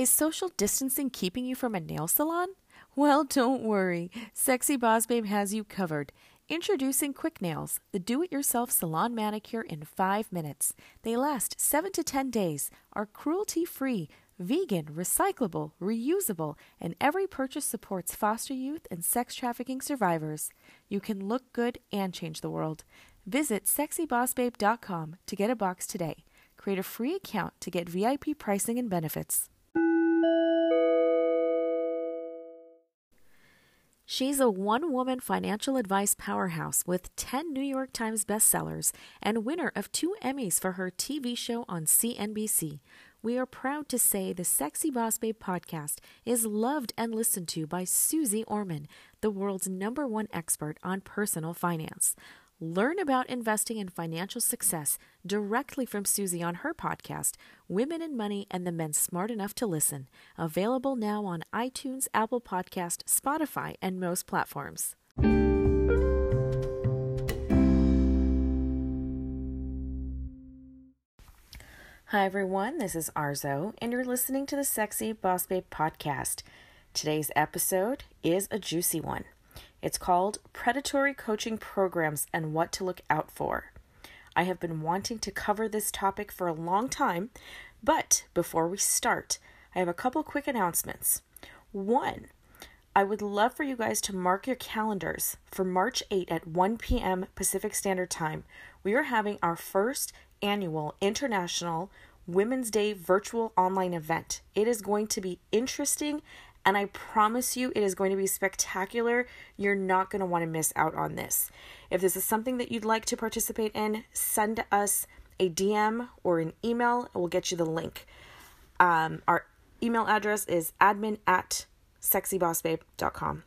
Is social distancing keeping you from a nail salon? Well, don't worry. Sexy Boss Babe has you covered. Introducing Quick Nails, the do it yourself salon manicure in five minutes. They last seven to ten days, are cruelty free, vegan, recyclable, reusable, and every purchase supports foster youth and sex trafficking survivors. You can look good and change the world. Visit sexybossbabe.com to get a box today. Create a free account to get VIP pricing and benefits. She's a one woman financial advice powerhouse with 10 New York Times bestsellers and winner of two Emmys for her TV show on CNBC. We are proud to say the Sexy Boss Babe podcast is loved and listened to by Suze Orman, the world's number one expert on personal finance. Learn about investing and financial success directly from Suze on her podcast, Women in Money and the Men Smart Enough to Listen, available now on iTunes, Apple Podcast, Spotify, and most platforms. Hi everyone, this is Arzo, and you're listening to the Sexy Boss Babe podcast. Today's episode is a juicy one. It's called Predatory Coaching Programs and What to Look Out For. I have been wanting to cover this topic for a long time, but before we start, I have a couple quick announcements. One, I would love for you guys to mark your calendars for March 8 at 1 p.m. Pacific Standard Time. We are having our first annual International Women's Day virtual online event. It is going to be interesting and I promise you it is going to be spectacular. You're not going to want to miss out on this. If this is something that you'd like to participate in, send us a DM or an email, and we'll get you the link. Um, our email address is admin at sexybossbabe.com.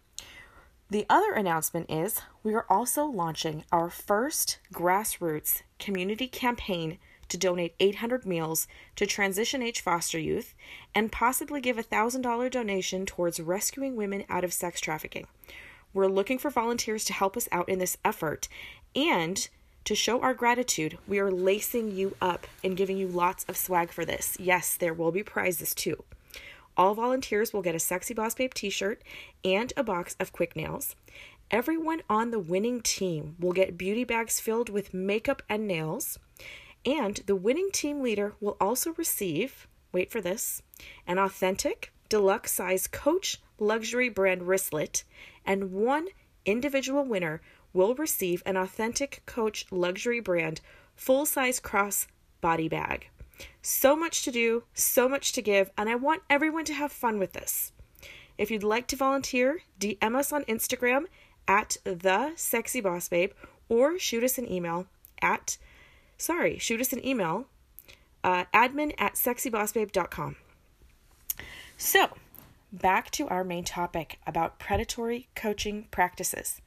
The other announcement is we are also launching our first grassroots community campaign to donate 800 meals to transition age foster youth and possibly give a $1,000 donation towards rescuing women out of sex trafficking. We're looking for volunteers to help us out in this effort and to show our gratitude, we are lacing you up and giving you lots of swag for this. Yes, there will be prizes too. All volunteers will get a Sexy Boss Babe t shirt and a box of quick nails. Everyone on the winning team will get beauty bags filled with makeup and nails. And the winning team leader will also receive, wait for this, an authentic deluxe size Coach luxury brand wristlet, and one individual winner will receive an authentic Coach luxury brand full size cross body bag. So much to do, so much to give, and I want everyone to have fun with this. If you'd like to volunteer, DM us on Instagram at the sexy boss babe or shoot us an email at sorry, shoot us an email uh, admin at sexybossbabe.com. So, back to our main topic about predatory coaching practices.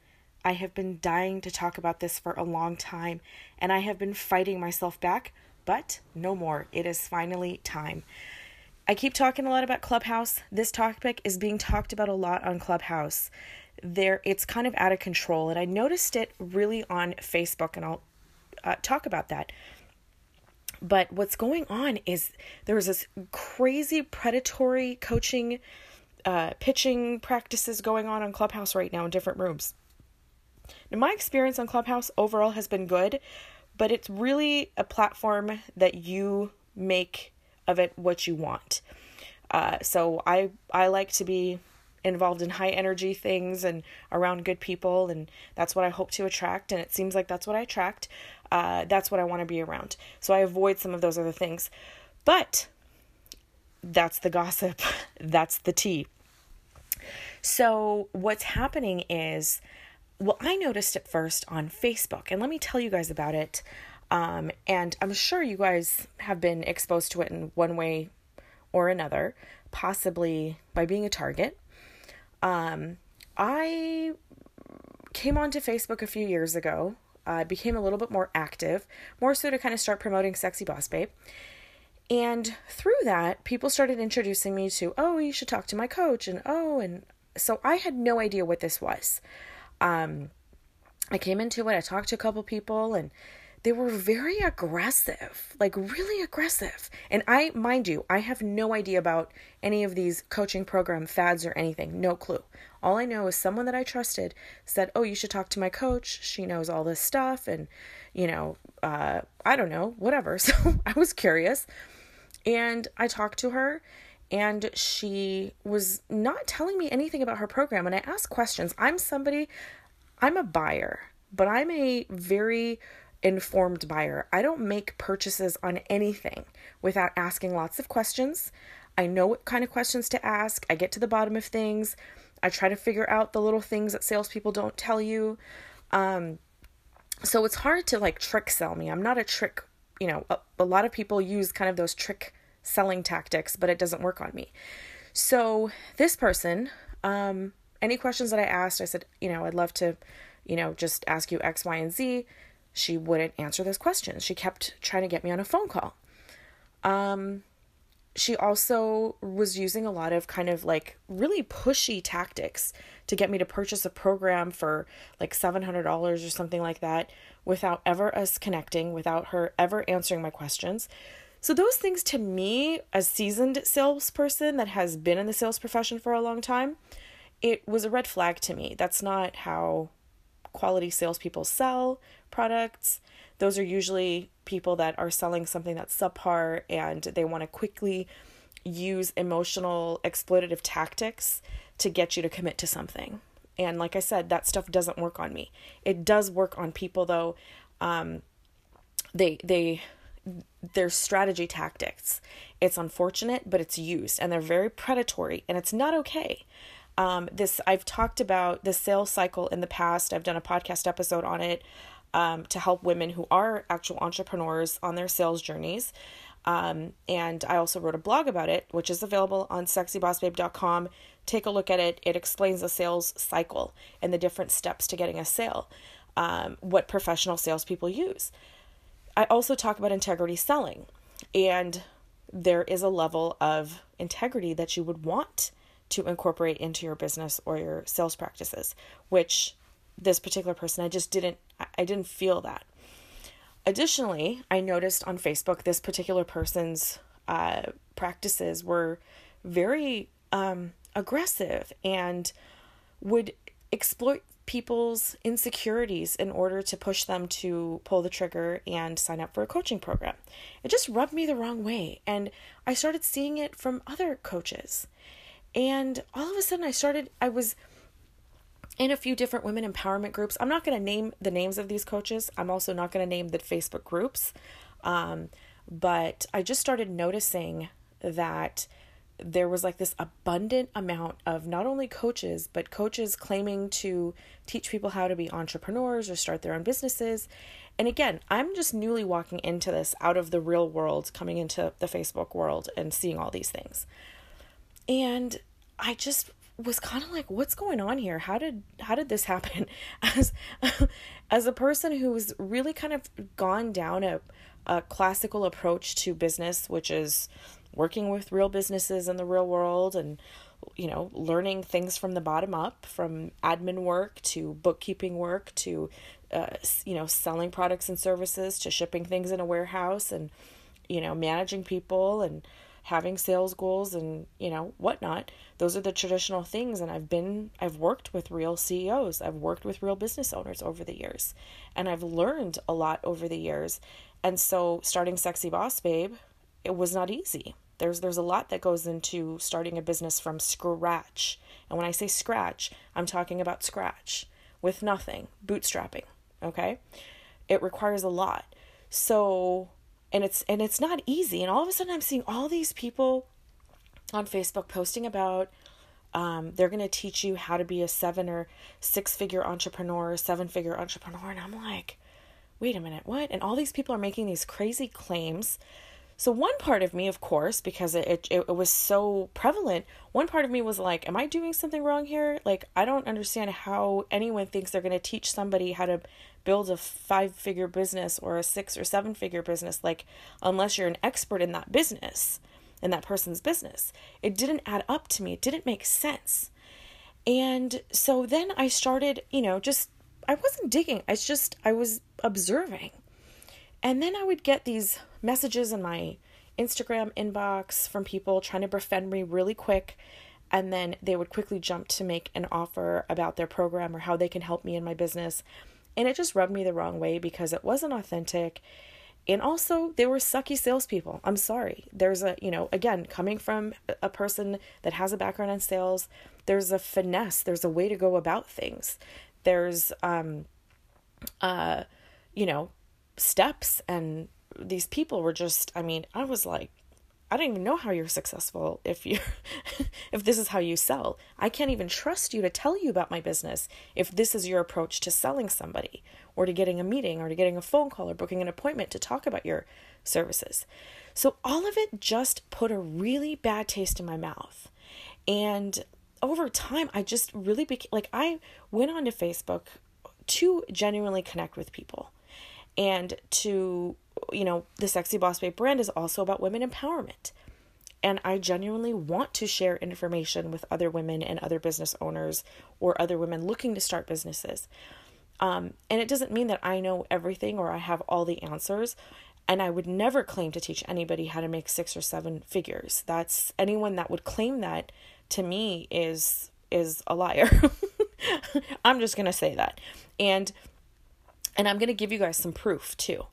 I have been dying to talk about this for a long time, and I have been fighting myself back, but no more. It is finally time. I keep talking a lot about Clubhouse. This topic is being talked about a lot on Clubhouse. There, it's kind of out of control, and I noticed it really on Facebook, and I'll uh, talk about that. But what's going on is there's this crazy predatory coaching, uh, pitching practices going on on Clubhouse right now in different rooms. Now, my experience on Clubhouse overall has been good, but it's really a platform that you make of it what you want. Uh, so I I like to be involved in high energy things and around good people, and that's what I hope to attract. And it seems like that's what I attract uh, that's what I want to be around. So I avoid some of those other things. But that's the gossip, that's the tea. So what's happening is, well, I noticed it first on Facebook, and let me tell you guys about it. Um, and I'm sure you guys have been exposed to it in one way or another, possibly by being a target. Um, I came onto Facebook a few years ago uh, became a little bit more active, more so to kind of start promoting Sexy Boss Babe. And through that, people started introducing me to, oh, you should talk to my coach, and oh, and so I had no idea what this was. Um, I came into it, I talked to a couple people, and they were very aggressive, like really aggressive. And I, mind you, I have no idea about any of these coaching program fads or anything, no clue. All I know is someone that I trusted said, Oh, you should talk to my coach. She knows all this stuff. And, you know, uh, I don't know, whatever. So I was curious. And I talked to her, and she was not telling me anything about her program. And I asked questions. I'm somebody, I'm a buyer, but I'm a very informed buyer. I don't make purchases on anything without asking lots of questions. I know what kind of questions to ask. I get to the bottom of things. I try to figure out the little things that salespeople don't tell you. Um, so it's hard to like trick sell me. I'm not a trick, you know, a, a lot of people use kind of those trick selling tactics, but it doesn't work on me. So this person, um, any questions that I asked, I said, you know, I'd love to, you know, just ask you X, Y, and Z. She wouldn't answer those questions. She kept trying to get me on a phone call. Um, she also was using a lot of kind of like really pushy tactics to get me to purchase a program for like $700 or something like that without ever us connecting, without her ever answering my questions. So, those things to me, as a seasoned salesperson that has been in the sales profession for a long time, it was a red flag to me. That's not how quality salespeople sell products. Those are usually people that are selling something that's subpar and they want to quickly use emotional exploitative tactics to get you to commit to something. And like I said, that stuff doesn't work on me. It does work on people though. Um, they they their strategy tactics. It's unfortunate, but it's used and they're very predatory and it's not okay. Um, this I've talked about the sales cycle in the past. I've done a podcast episode on it um, to help women who are actual entrepreneurs on their sales journeys. Um, and I also wrote a blog about it, which is available on sexybossbabe.com. Take a look at it. It explains the sales cycle and the different steps to getting a sale, um, what professional salespeople use. I also talk about integrity selling, and there is a level of integrity that you would want to incorporate into your business or your sales practices, which this particular person I just didn't I didn't feel that. Additionally, I noticed on Facebook this particular person's uh, practices were very um, aggressive and would exploit people's insecurities in order to push them to pull the trigger and sign up for a coaching program. It just rubbed me the wrong way. And I started seeing it from other coaches. And all of a sudden, I started, I was in a few different women empowerment groups. I'm not going to name the names of these coaches, I'm also not going to name the Facebook groups. Um, but I just started noticing that there was like this abundant amount of not only coaches, but coaches claiming to teach people how to be entrepreneurs or start their own businesses. And again, I'm just newly walking into this out of the real world, coming into the Facebook world and seeing all these things. And I just was kind of like what's going on here? How did how did this happen? As as a person who's really kind of gone down a a classical approach to business which is working with real businesses in the real world and you know learning things from the bottom up from admin work to bookkeeping work to uh, you know selling products and services to shipping things in a warehouse and you know managing people and having sales goals and you know whatnot. Those are the traditional things and i've been i've worked with real ceos i've worked with real business owners over the years and i've learned a lot over the years. And so starting sexy boss babe it was not easy. There's there's a lot that goes into starting a business from scratch. And when i say scratch i'm talking about scratch with nothing bootstrapping okay? It requires a lot. So and it's and it's not easy. And all of a sudden i'm seeing all these people on facebook posting about um, they're going to teach you how to be a seven or six figure entrepreneur seven figure entrepreneur. And i'm like wait a minute what? And all these people are making these crazy claims so one part of me of course because it, it, it was so prevalent one part of me was like am i doing something wrong here? Like i don't understand how anyone thinks they're going to teach somebody how to build a five figure business or a six or seven figure business like unless you're an expert in that business in that person's business. It didn't add up to me. It didn't make sense. And so then i started you know just i wasn't digging. It's just i was observing And then I would get these messages in my Instagram inbox from people trying to befriend me really quick. And then they would quickly jump to make an offer about their program or how they can help me in my business. And it just rubbed me the wrong way because it wasn't authentic. And also, they were sucky salespeople. I'm sorry. There's a, you know, again, coming from a person that has a background in sales, there's a finesse, there's a way to go about things. There's, um, uh, you know, steps and these people were just i mean i was like i don't even know how you're successful if you if this is how you sell. I can't even trust you to tell you about my business if this is your approach to selling somebody or to getting a meeting or to getting a phone call or booking an appointment to talk about your services. So all of it just put a really bad taste in my mouth. And over time i just really became like i went onto facebook to genuinely connect with people and to you know the sexy boss babe brand is also about women empowerment. And i genuinely want to share information with other women and other business owners or other women looking to start businesses. Um, and it doesn't mean that i know everything or i have all the answers. And i would never claim to teach anybody how to make six or seven figures. That's anyone that would claim that to me is is a liar. I'm just going to say that. And and I'm going to give you guys some proof too.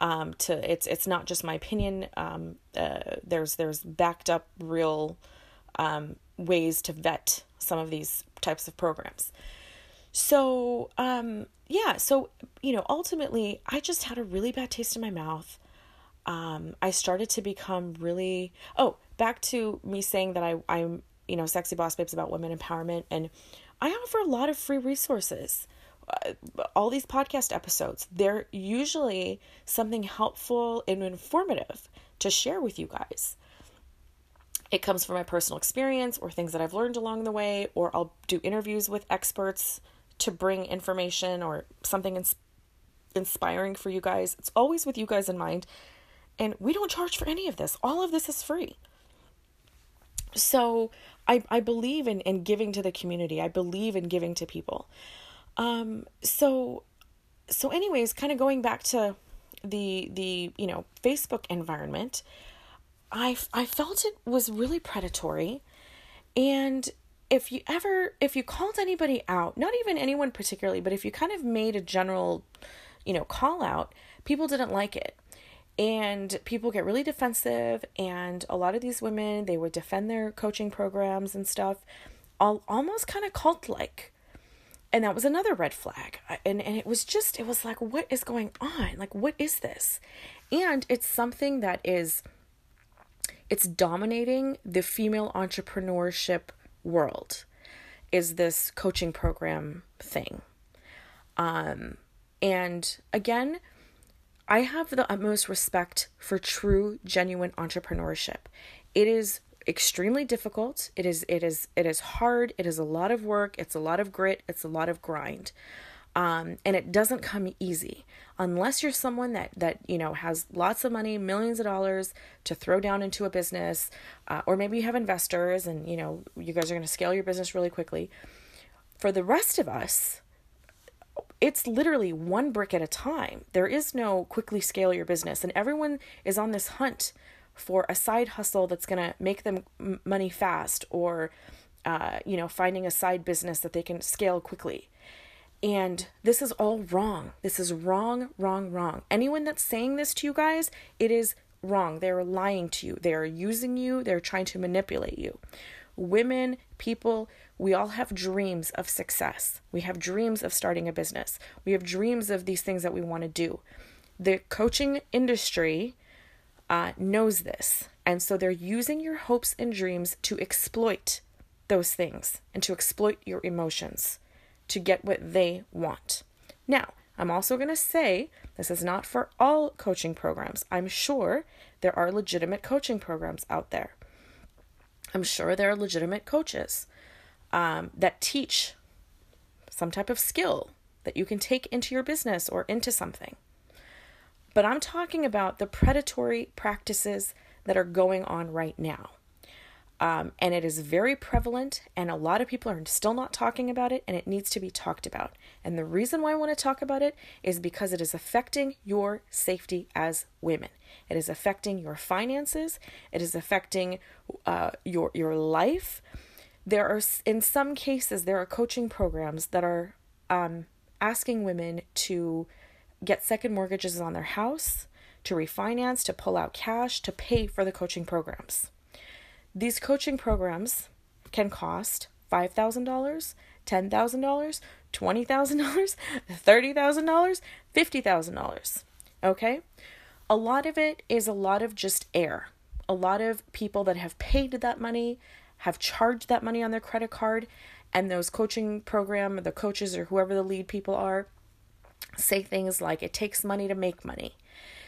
Um, to it's it's not just my opinion. Um, uh, there's there's backed up real um, ways to vet some of these types of programs. So um, yeah, so you know, ultimately, I just had a really bad taste in my mouth. Um, I started to become really oh back to me saying that I I'm you know sexy boss babes about women empowerment and I offer a lot of free resources Uh, all these podcast episodes, they're usually something helpful and informative to share with you guys. It comes from my personal experience or things that I've learned along the way, or I'll do interviews with experts to bring information or something ins- inspiring for you guys. It's always with you guys in mind. And we don't charge for any of this, all of this is free. So I, I believe in, in giving to the community, I believe in giving to people. Um, so, so anyways, kind of going back to the the you know Facebook environment, I I felt it was really predatory, and if you ever if you called anybody out, not even anyone particularly, but if you kind of made a general, you know, call out, people didn't like it. And people get really defensive and a lot of these women, they would defend their coaching programs and stuff, all almost kind of cult like and that was another red flag. And and it was just it was like what is going on? Like what is this? And it's something that is it's dominating the female entrepreneurship world is this coaching program thing. Um and again i have the utmost respect for true genuine entrepreneurship. It is extremely difficult. It is it is it is hard. It is a lot of work. It's a lot of grit. It's a lot of grind. Um, and it doesn't come easy unless you're someone that that you know has lots of money, millions of dollars to throw down into a business, uh, or maybe you have investors and you know you guys are going to scale your business really quickly. For the rest of us, it's literally one brick at a time. There is no quickly scale your business, and everyone is on this hunt for a side hustle that's going to make them money fast or uh, you know finding a side business that they can scale quickly. And this is all wrong. This is wrong wrong wrong. Anyone that's saying this to you guys it is wrong. They're lying to you. They are using you. They're trying to manipulate you. Women people we all have dreams of success. We have dreams of starting a business. We have dreams of these things that we want to do. The coaching industry uh, knows this. And so they're using your hopes and dreams to exploit those things and to exploit your emotions to get what they want. Now, I'm also going to say this is not for all coaching programs. I'm sure there are legitimate coaching programs out there. I'm sure there are legitimate coaches um, that teach some type of skill that you can take into your business or into something. But I'm talking about the predatory practices that are going on right now. Um, and it is very prevalent, and a lot of people are still not talking about it, and it needs to be talked about. And the reason why I want to talk about it is because it is affecting your safety as women. It is affecting your finances. It is affecting uh, your your life. There are, in some cases, there are coaching programs that are um, asking women to get second mortgages on their house, to refinance, to pull out cash, to pay for the coaching programs. These coaching programs can cost $5,000, $10,000, $20,000, $30,000, $50,000. Okay? A lot of it is a lot of just air. A lot of people that have paid that money have charged that money on their credit card, and those coaching program, the coaches or whoever the lead people are, say things like, it takes money to make money.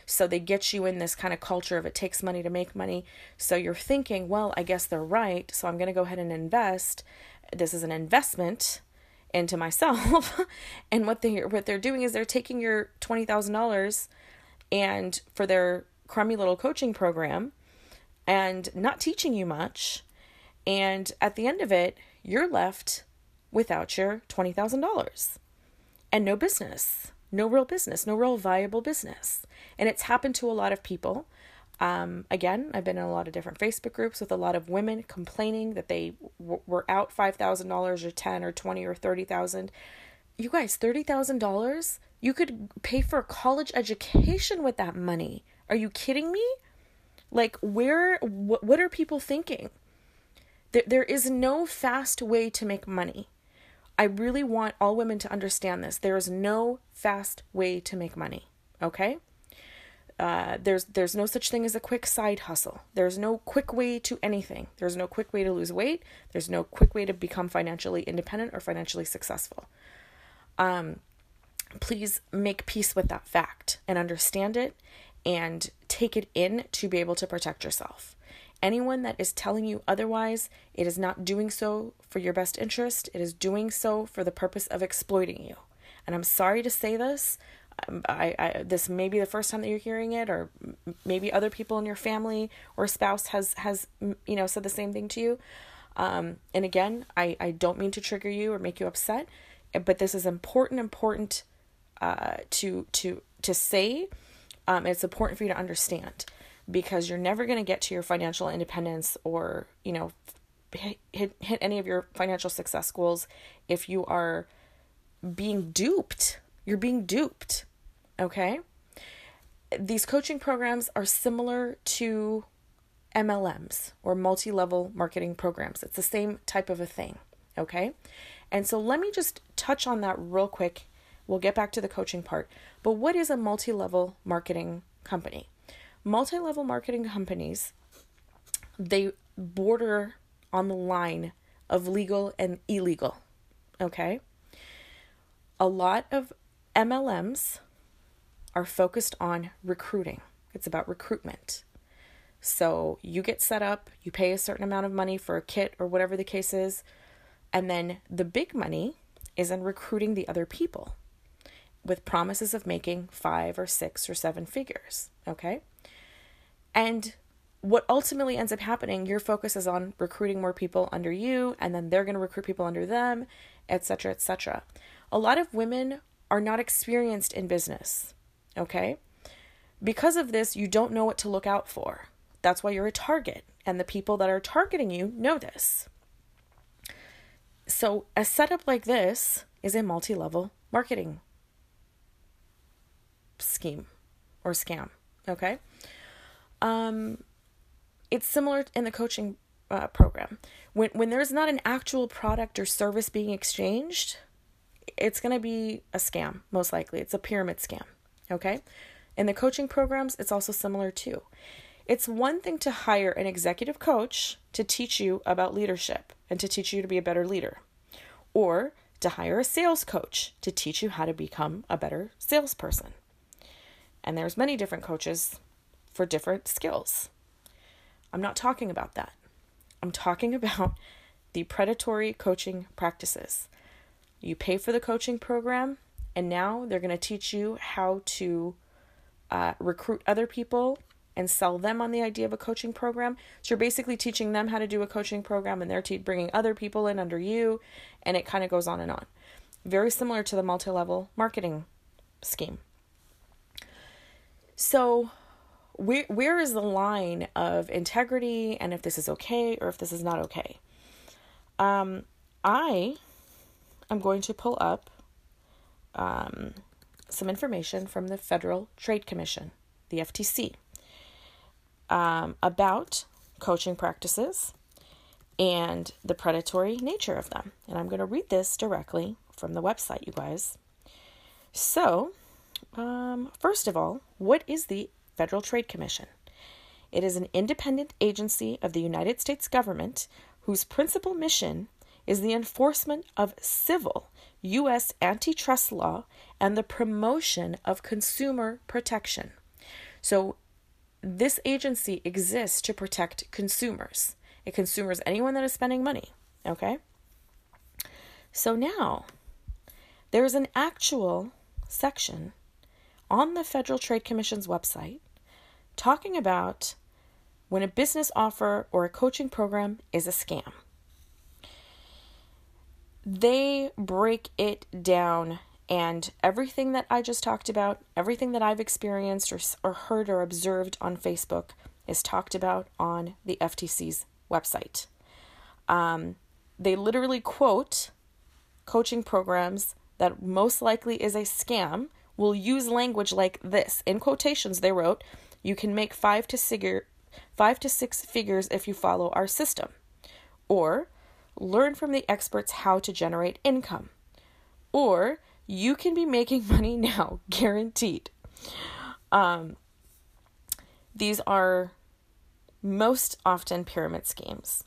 So they get you in this kind of culture of it takes money to make money. So you're thinking, well, I guess they're right. So I'm going to go ahead and invest. This is an investment into myself. and what they what they're doing is they're taking your $20,000 and for their crummy little coaching program and not teaching you much. And at the end of it, you're left without your $20,000 and no business no real business, no real viable business. And it's happened to a lot of people. Um, again, I've been in a lot of different Facebook groups with a lot of women complaining that they w- were out five thousand dollars or ten or twenty or thirty thousand. You guys, thirty thousand dollars, you could pay for college education with that money. Are you kidding me? Like, where? Wh- what are people thinking? There, there is no fast way to make money. I really want all women to understand this. There is no fast way to make money. Okay? Uh, there's there's no such thing as a quick side hustle. There's no quick way to anything. There's no quick way to lose weight. There's no quick way to become financially independent or financially successful. Um, please make peace with that fact and understand it and take it in to be able to protect yourself. Anyone that is telling you otherwise, it is not doing so for your best interest. It is doing so for the purpose of exploiting you. And I'm sorry to say this. Um, I, I this may be the first time that you're hearing it, or maybe other people in your family or spouse has has you know said the same thing to you. Um, and again, I I don't mean to trigger you or make you upset, but this is important important uh, to to to say. Um, it's important for you to understand because you're never going to get to your financial independence or, you know, hit, hit, hit any of your financial success goals if you are being duped. You're being duped. Okay? These coaching programs are similar to MLMs or multi level marketing programs. It's the same type of a thing. Okay? And so let me just touch on that real quick. We'll get back to the coaching part. But what is a multi level marketing company? Multi-level marketing companies they border on the line of legal and illegal okay? A lot of mlms are focused on recruiting. It's about recruitment. So you get set up you pay a certain amount of money for a kit or whatever the case is and then the big money is in recruiting the other people with promises of making five or six or seven figures okay and what ultimately ends up happening, your focus is on recruiting more people under you, and then they're going to recruit people under them, etc., etc. A lot of women are not experienced in business, okay? Because of this, you don't know what to look out for. That's why you're a target, and the people that are targeting you know this. So, a setup like this is a multi level marketing scheme or scam, okay? Um, it's similar in the coaching uh, program. When when there's not an actual product or service being exchanged, it's going to be a scam most likely. It's a pyramid scam. Okay? In the coaching programs, it's also similar too. It's one thing to hire an executive coach to teach you about leadership and to teach you to be a better leader, or to hire a sales coach to teach you how to become a better salesperson. And there's many different coaches for different skills. I'm not talking about that. I'm talking about the predatory coaching practices. You pay for the coaching program, and now they're going to teach you how to uh, recruit other people and sell them on the idea of a coaching program. So you're basically teaching them how to do a coaching program and they're te- bringing other people in under you and it kind of goes on and on. Very similar to the multi-level marketing scheme. So where where is the line of integrity and if this is okay or if this is not okay? Um, I am going to pull up um, some information from the Federal Trade Commission, the FTC, um, about coaching practices and the predatory nature of them. And I'm going to read this directly from the website, you guys. So, um, first of all, what is the Federal Trade Commission? It is an independent agency of the United States government whose principal mission is the enforcement of civil U.S. antitrust law and the promotion of consumer protection. So, this agency exists to protect consumers. It consumers anyone that is spending money. Okay? So now, there is an actual section on the Federal Trade Commission's website talking about when a business offer or a coaching program is a scam. They break it down, and everything that I just talked about, everything that I've experienced or, or heard or observed on Facebook, is talked about on the FTC's website. Um, they literally quote coaching programs that most likely is a scam will use language like this. In quotations, they wrote, You can make five to, figure, five to six figures if you follow our system. Or, learn from the experts how to generate income. Or, you can be making money now, guaranteed. Um, these are most often pyramid schemes.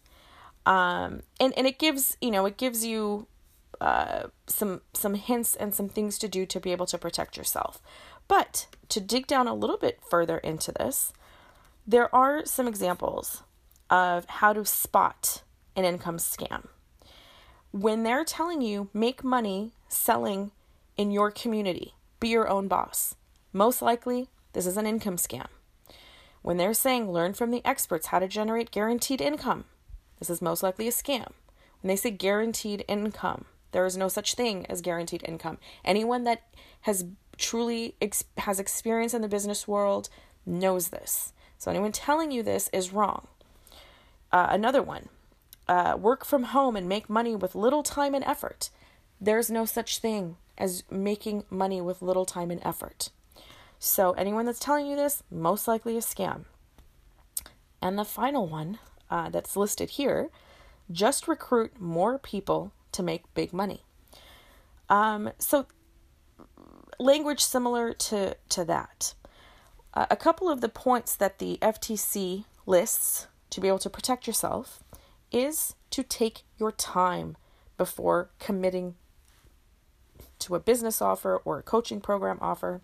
Um, and, and it gives, you know, it gives you uh, some some hints and some things to do to be able to protect yourself. But to dig down a little bit further into this, there are some examples of how to spot an income scam. When they're telling you make money selling in your community, be your own boss, most likely this is an income scam. When they're saying learn from the experts how to generate guaranteed income, this is most likely a scam. When they say guaranteed income, there is no such thing as guaranteed income. Anyone that has truly ex- has experience in the business world knows this. So anyone telling you this is wrong. Uh, another one uh, work from home and make money with little time and effort. There's no such thing as making money with little time and effort. So anyone that's telling you this, most likely a scam. And the final one uh, that's listed here just recruit more people to make big money. Um, so, language similar to, to that. Uh, a couple of the points that the FTC lists to be able to protect yourself is to take your time before committing to a business offer or a coaching program offer.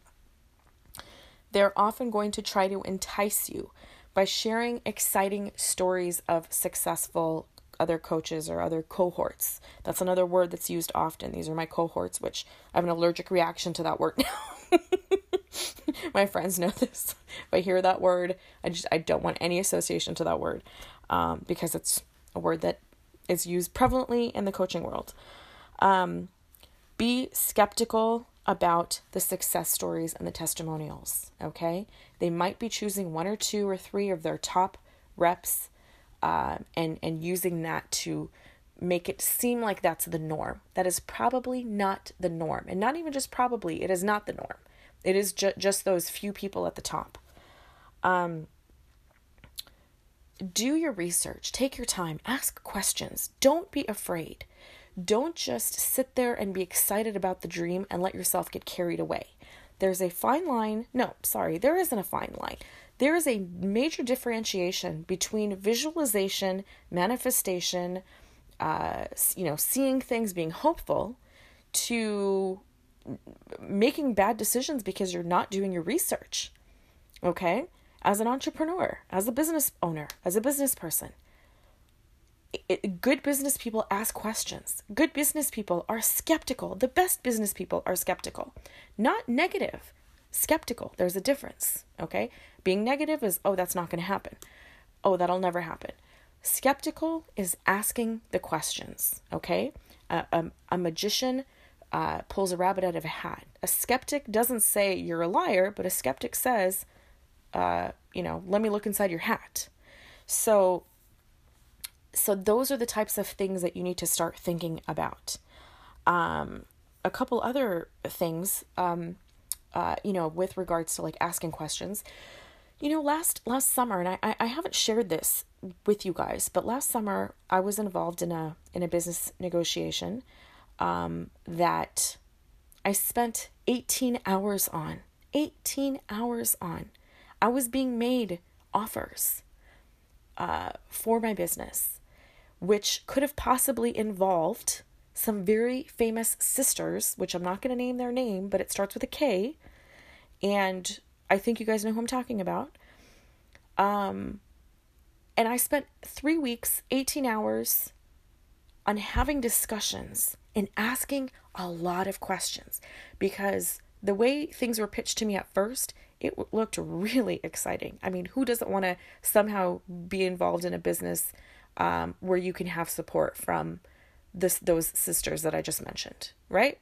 They're often going to try to entice you by sharing exciting stories of successful other coaches or other cohorts. That's another word that's used often. These are my cohorts, which I have an allergic reaction to that word now. my friends know this. If I hear that word, I just I don't want any association to that word um, because it's a word that is used prevalently in the coaching world. Um, be skeptical about the success stories and the testimonials. Okay, they might be choosing one or two or three of their top reps uh, and and using that to make it seem like that's the norm. That is probably not the norm, and not even just probably. It is not the norm. It is ju- just those few people at the top. Um, do your research. Take your time. Ask questions. Don't be afraid. Don't just sit there and be excited about the dream and let yourself get carried away. There's a fine line. No, sorry, there isn't a fine line. There is a major differentiation between visualization, manifestation, uh, you know, seeing things, being hopeful, to making bad decisions because you're not doing your research. Okay? As an entrepreneur, as a business owner, as a business person, it, good business people ask questions. Good business people are skeptical. The best business people are skeptical, not negative. Skeptical. There's a difference, okay? Being negative is, oh, that's not going to happen. Oh, that'll never happen. Skeptical is asking the questions, okay? A, a, a magician uh, pulls a rabbit out of a hat. A skeptic doesn't say you're a liar, but a skeptic says, uh, you know, let me look inside your hat. So, so those are the types of things that you need to start thinking about. Um, a couple other things, um, uh, you know, with regards to like asking questions. You know, last last summer, and I, I haven't shared this with you guys, but last summer I was involved in a in a business negotiation um, that I spent 18 hours on. 18 hours on. I was being made offers uh, for my business, which could have possibly involved some very famous sisters, which I'm not going to name their name, but it starts with a K. And I think you guys know who I'm talking about. Um, and I spent three weeks, 18 hours on having discussions and asking a lot of questions because the way things were pitched to me at first, it looked really exciting. I mean, who doesn't want to somehow be involved in a business um, where you can have support from this those sisters that I just mentioned, right?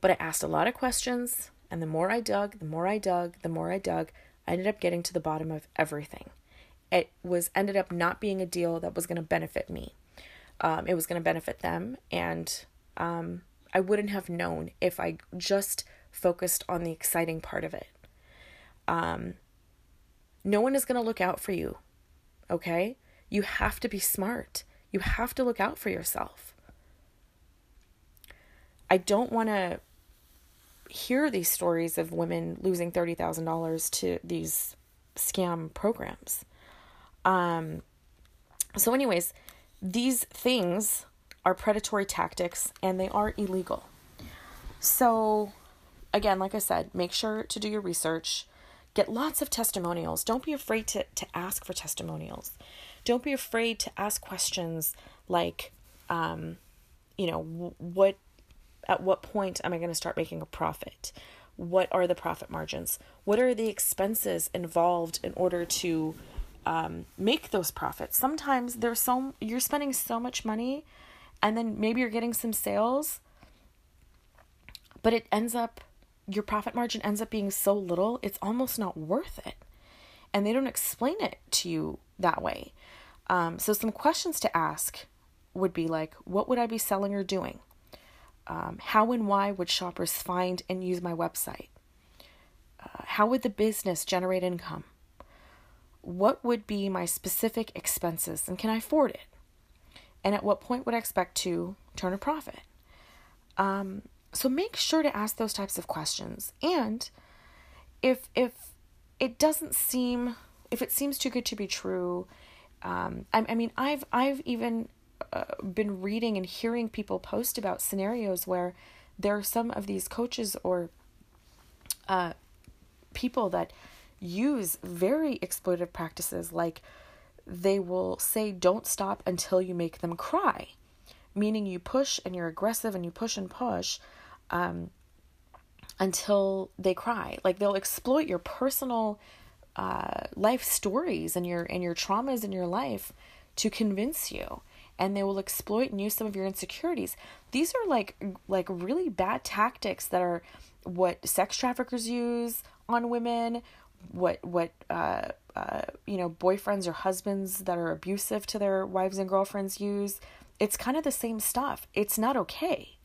But I asked a lot of questions, and the more I dug, the more I dug, the more I dug, I ended up getting to the bottom of everything. It was ended up not being a deal that was going to benefit me. Um, it was going to benefit them, and um, I wouldn't have known if I just focused on the exciting part of it. Um, no one is going to look out for you, okay? You have to be smart. You have to look out for yourself. I don't want to hear these stories of women losing $30,000 to these scam programs. Um, so, anyways, these things are predatory tactics and they are illegal. So, again, like I said, make sure to do your research. Get lots of testimonials. Don't be afraid to, to ask for testimonials. Don't be afraid to ask questions like, um, you know, what, at what point am I going to start making a profit? What are the profit margins? What are the expenses involved in order to um, make those profits. Sometimes there's so you're spending so much money, and then maybe you're getting some sales, but it ends up your profit margin ends up being so little it's almost not worth it, and they don't explain it to you that way. Um, so some questions to ask would be like, what would I be selling or doing? Um, how and why would shoppers find and use my website? Uh, how would the business generate income? what would be my specific expenses and can I afford it? And at what point would I expect to turn a profit? Um, so make sure to ask those types of questions. And if if it doesn't seem if it seems too good to be true, um, I, I mean I've I've even uh, been reading and hearing people post about scenarios where there are some of these coaches or uh, people that use very exploitative practices like they will say don't stop until you make them cry meaning you push and you're aggressive and you push and push um, until they cry. Like they'll exploit your personal uh, life stories and your and your traumas in your life to convince you and they will exploit and use some of your insecurities. These are like like really bad tactics that are what sex traffickers use on women what what uh, uh, you know boyfriends or husbands that are abusive to their wives and girlfriends use. It's kind of the same stuff. It's not okay.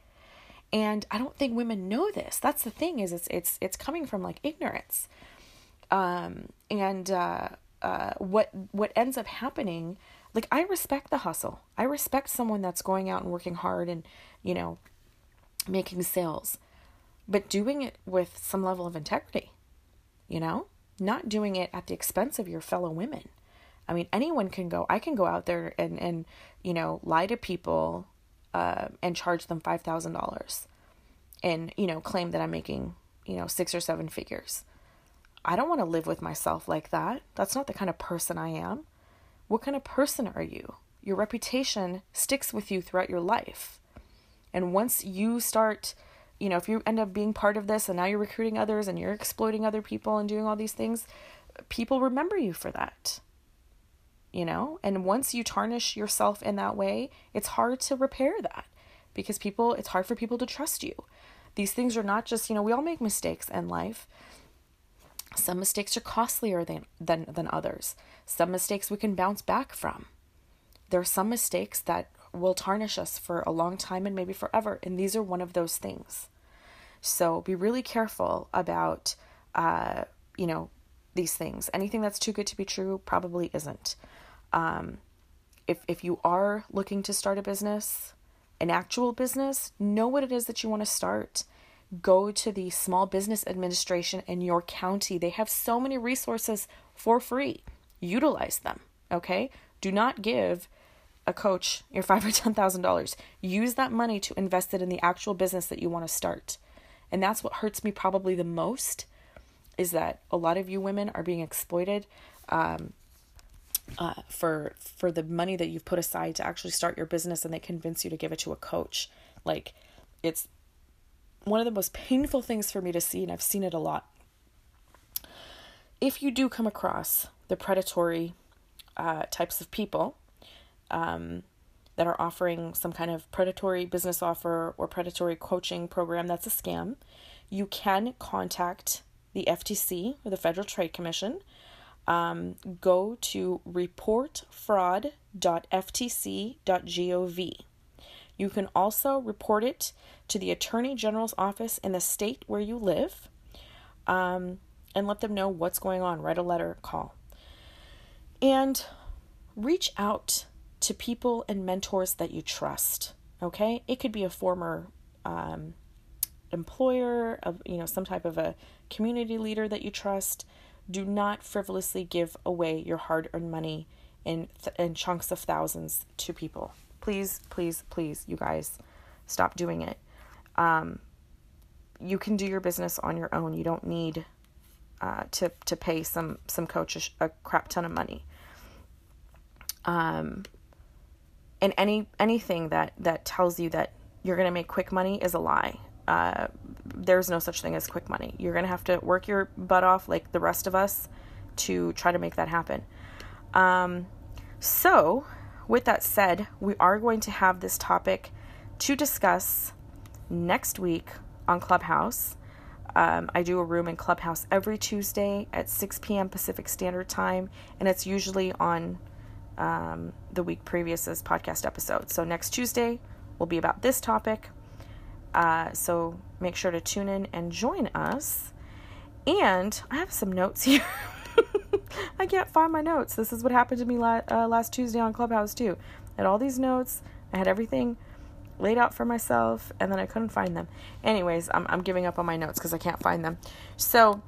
And i don't think women know this. That's the thing is it's it's it's coming from like ignorance. Um and uh uh what what ends up happening like i respect the hustle i respect someone that's going out and working hard and you know making sales but doing it with some level of integrity you know not doing it at the expense of your fellow women. I mean, anyone can go. I can go out there and and you know lie to people, uh, and charge them five thousand dollars, and you know claim that I'm making you know six or seven figures. I don't want to live with myself like that. That's not the kind of person I am. What kind of person are you? Your reputation sticks with you throughout your life. And once you start you know, if you end up being part of this and now you're recruiting others and you're exploiting other people and doing all these things, people remember you for that. You know, and once you tarnish yourself in that way, it's hard to repair that because people, it's hard for people to trust you. These things are not just, you know, we all make mistakes in life. Some mistakes are costlier than, than, than others. Some mistakes we can bounce back from. There are some mistakes that will tarnish us for a long time and maybe forever. And these are one of those things. So be really careful about, uh, you know, these things. Anything that's too good to be true probably isn't. Um, if if you are looking to start a business, an actual business, know what it is that you want to start. Go to the Small Business Administration in your county. They have so many resources for free. Utilize them. Okay. Do not give a coach your five or ten thousand dollars. Use that money to invest it in the actual business that you want to start. And that's what hurts me probably the most is that a lot of you women are being exploited um, uh, for for the money that you've put aside to actually start your business, and they convince you to give it to a coach. Like, it's one of the most painful things for me to see, and I've seen it a lot. If you do come across the predatory uh, types of people um, that are offering some kind of predatory business offer or predatory coaching program that's a scam, you can contact the FTC or the Federal Trade Commission. Um, go to reportfraud.ftc.gov. You can also report it to the Attorney General's office in the state where you live um, and let them know what's going on. Write a letter, call. And reach out to people and mentors that you trust. Okay, it could be a former um, employer, of you know, some type of a community leader that you trust. Do not frivolously give away your hard-earned money in th- in chunks of thousands to people. Please, please, please, you guys, stop doing it. Um, you can do your business on your own. You don't need uh, to to pay some some coach a, a crap ton of money. Um, and any anything that that tells you that you're going to make quick money is a lie. Uh, there's no such thing as quick money. You're going to have to work your butt off like the rest of us to try to make that happen. Um, so, with that said, we are going to have this topic to discuss next week on Clubhouse. Um, I do a room in Clubhouse every Tuesday at 6 p.m. Pacific Standard Time, and it's usually on um, the week previous's podcast episode. So next Tuesday will be about this topic. Uh, so make sure to tune in and join us. And I have some notes here. I can't find my notes. This is what happened to me la- uh, last Tuesday on Clubhouse, too. I had all these notes, I had everything laid out for myself, and then I couldn't find them. Anyways, I'm, I'm giving up on my notes because I can't find them. So,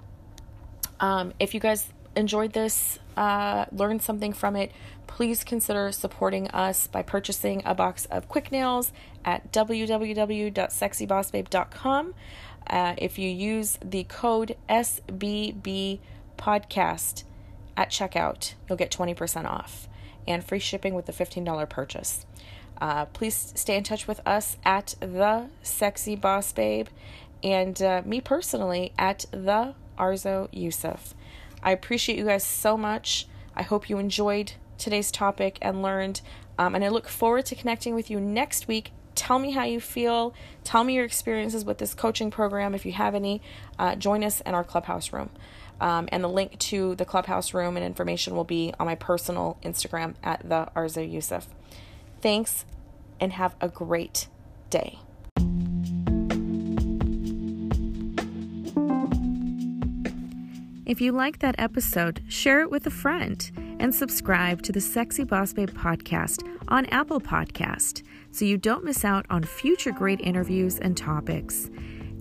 um, if you guys enjoyed this, uh, learned something from it, please consider supporting us by purchasing a box of quick nails at www.sexybossbabe.com. Uh, if you use the code SBB podcast at checkout, you'll get 20% off and free shipping with the $15 purchase. Uh, please stay in touch with us at the Sexy Boss Babe and uh, me personally at the Arzo Yusuf. I appreciate you guys so much. I hope you enjoyed today's topic and learned. Um, and I look forward to connecting with you next week. Tell me how you feel. Tell me your experiences with this coaching program. If you have any, uh, join us in our clubhouse room. Um, and the link to the clubhouse room and information will be on my personal Instagram at the Arzo Yusuf. Thanks and have a great day. If you like that episode, share it with a friend and subscribe to the Sexy Boss Babe podcast on Apple Podcast so you don't miss out on future great interviews and topics.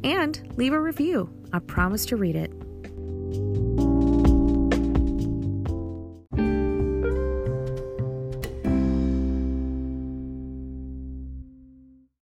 And leave a review. I promise to read it. Thank you.